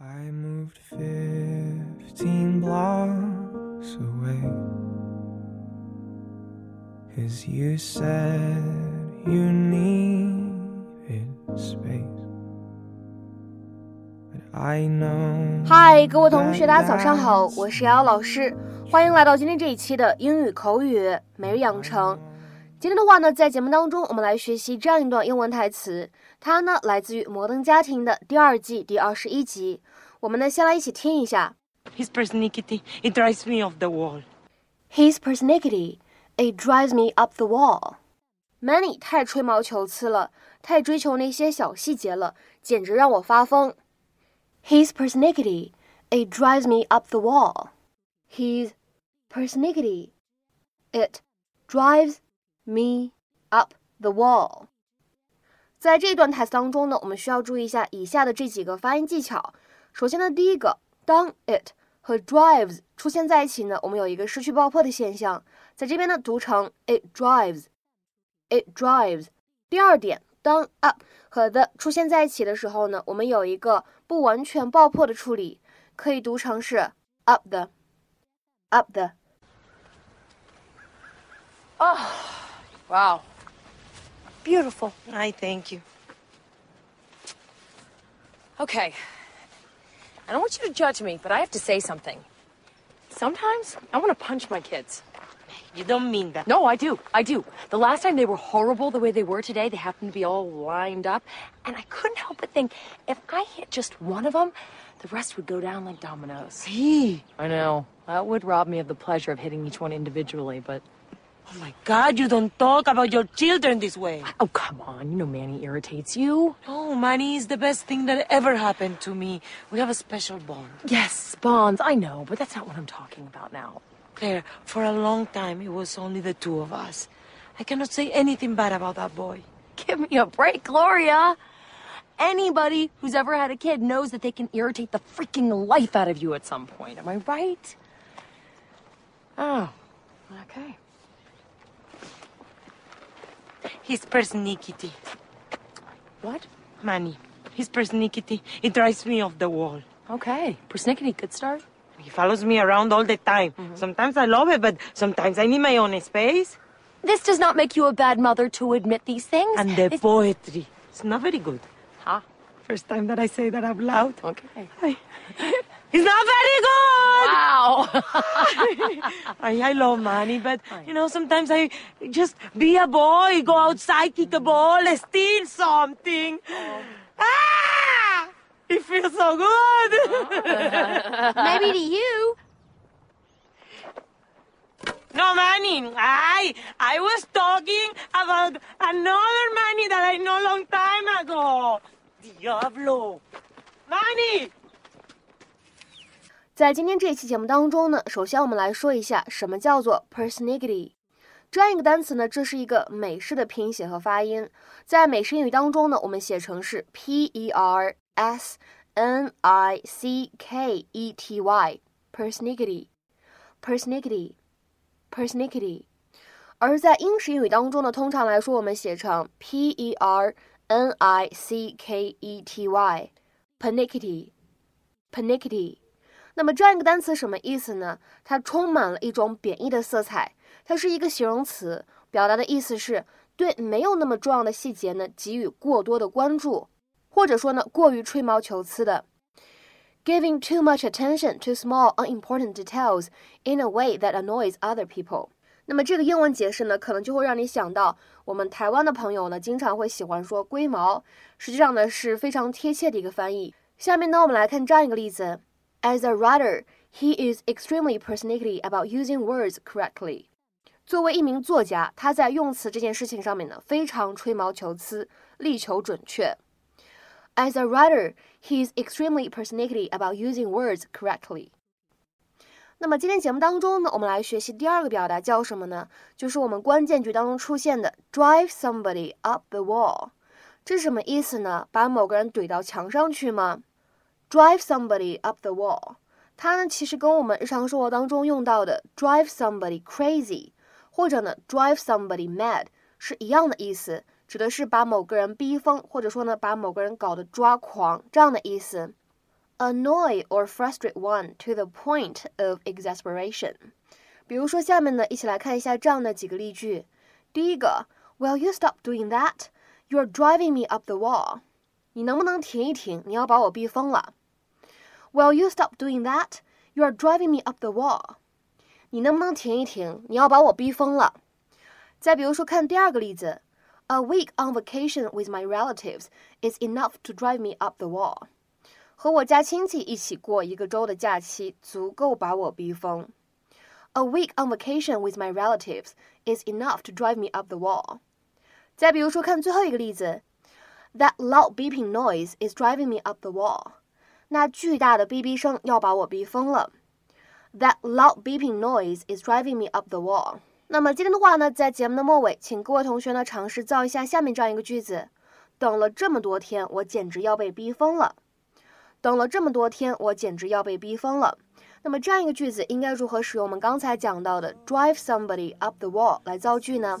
I moved fifteen blocks away. Cause you said you needed space. But I know. 嗨，各位同学，大家早上好，我是瑶瑶老师，欢迎来到今天这一期的英语口语每日养成。今天的话呢，在节目当中，我们来学习这样一段英文台词，它呢来自于《摩登家庭》的第二季第二十一集。我们呢，先来一起听一下。His persnickety, it drives me off the wall. His persnickety, it drives me up the wall. Manny 太吹毛求疵了，太追求那些小细节了，简直让我发疯。His persnickety, it drives me up the wall. His persnickety, it drives me up the wall. 在这段台词当中呢，我们需要注意一下以下的这几个发音技巧。首先呢，第一个，当 it 和 drives 出现在一起呢，我们有一个失去爆破的现象，在这边呢读成 it drives，it drives。第二点，当 up 和 the 出现在一起的时候呢，我们有一个不完全爆破的处理，可以读成是 up the，up the 啊。Wow. Beautiful. I thank you. Okay. I don't want you to judge me, but I have to say something. Sometimes I want to punch my kids. You don't mean that. No, I do. I do. The last time they were horrible the way they were today, they happened to be all lined up. And I couldn't help but think if I hit just one of them, the rest would go down like dominoes. Hey, I know. That would rob me of the pleasure of hitting each one individually, but. Oh my God, you don't talk about your children this way. Oh, come on. You know Manny irritates you. No, Manny is the best thing that ever happened to me. We have a special bond. Yes, Bonds, I know, but that's not what I'm talking about now. Claire, for a long time, it was only the two of us. I cannot say anything bad about that boy. Give me a break, Gloria. Anybody who's ever had a kid knows that they can irritate the freaking life out of you at some point. Am I right? Oh, okay. His persnickety. What? Manny, his persnickety, it drives me off the wall. Okay. Persnickety, good start. He follows me around all the time. Mm-hmm. Sometimes I love it, but sometimes I need my own space. This does not make you a bad mother to admit these things. And the It's- poetry. It's not very good. Huh? First time that I say that out loud. Okay. It's not very good! Wow. I, I love money, but you know, sometimes I just be a boy, go outside, kick a ball, steal something. Ah! It feels so good. Maybe to you. no, Manny, I I was talking about another money that I know long time ago. Diablo. Manny! 在今天这一期节目当中呢，首先我们来说一下什么叫做 personality。这样一个单词呢，这是一个美式的拼写和发音，在美式英语当中呢，我们写成是 p e r s n i c k e t y personality persnickety persnickety。而在英式英语当中呢，通常来说我们写成 p e r n i c k e t y pernickety pernickety。那么这样一个单词什么意思呢？它充满了一种贬义的色彩，它是一个形容词，表达的意思是对没有那么重要的细节呢给予过多的关注，或者说呢过于吹毛求疵的。Giving too much attention to small unimportant details in a way that annoys other people。那么这个英文解释呢，可能就会让你想到我们台湾的朋友呢，经常会喜欢说龟毛，实际上呢是非常贴切的一个翻译。下面呢，我们来看这样一个例子。As a writer, he is extremely persnickety about using words correctly. 作为一名作家，他在用词这件事情上面呢，非常吹毛求疵，力求准确。As a writer, he is extremely persnickety about using words correctly. 那么今天节目当中呢，我们来学习第二个表达叫什么呢？就是我们关键句当中出现的 drive somebody up the wall。这是什么意思呢？把某个人怼到墙上去吗 ？drive somebody up the wall，它呢其实跟我们日常生活当中用到的 drive somebody crazy，或者呢 drive somebody mad 是一样的意思，指的是把某个人逼疯，或者说呢把某个人搞得抓狂这样的意思。 annoy or frustrate one to the point of exasperation。比如说，下面呢，一起来看一下这样的几个例句。第一个，Will you stop doing that? You're driving me up the wall。 你能不能停一停？你要把我逼疯了。Will you stop doing that? You are driving me up the wall。你能不能停一停？你要把我逼疯了。再比如说，看第二个例子，A week on vacation with my relatives is enough to drive me up the wall。和我家亲戚一起过一个周的假期，足够把我逼疯。A week on vacation with my relatives is enough to drive me up the wall。再比如说，看最后一个例子，That loud beeping noise is driving me up the wall。那巨大的哔哔声要把我逼疯了。That loud beeping noise is driving me up the wall。那么今天的话呢，在节目的末尾，请各位同学呢尝试造一下下面这样一个句子：等了这么多天，我简直要被逼疯了。等了这么多天，我简直要被逼疯了。那么这样一个句子应该如何使用我们刚才讲到的 drive somebody up the wall 来造句呢？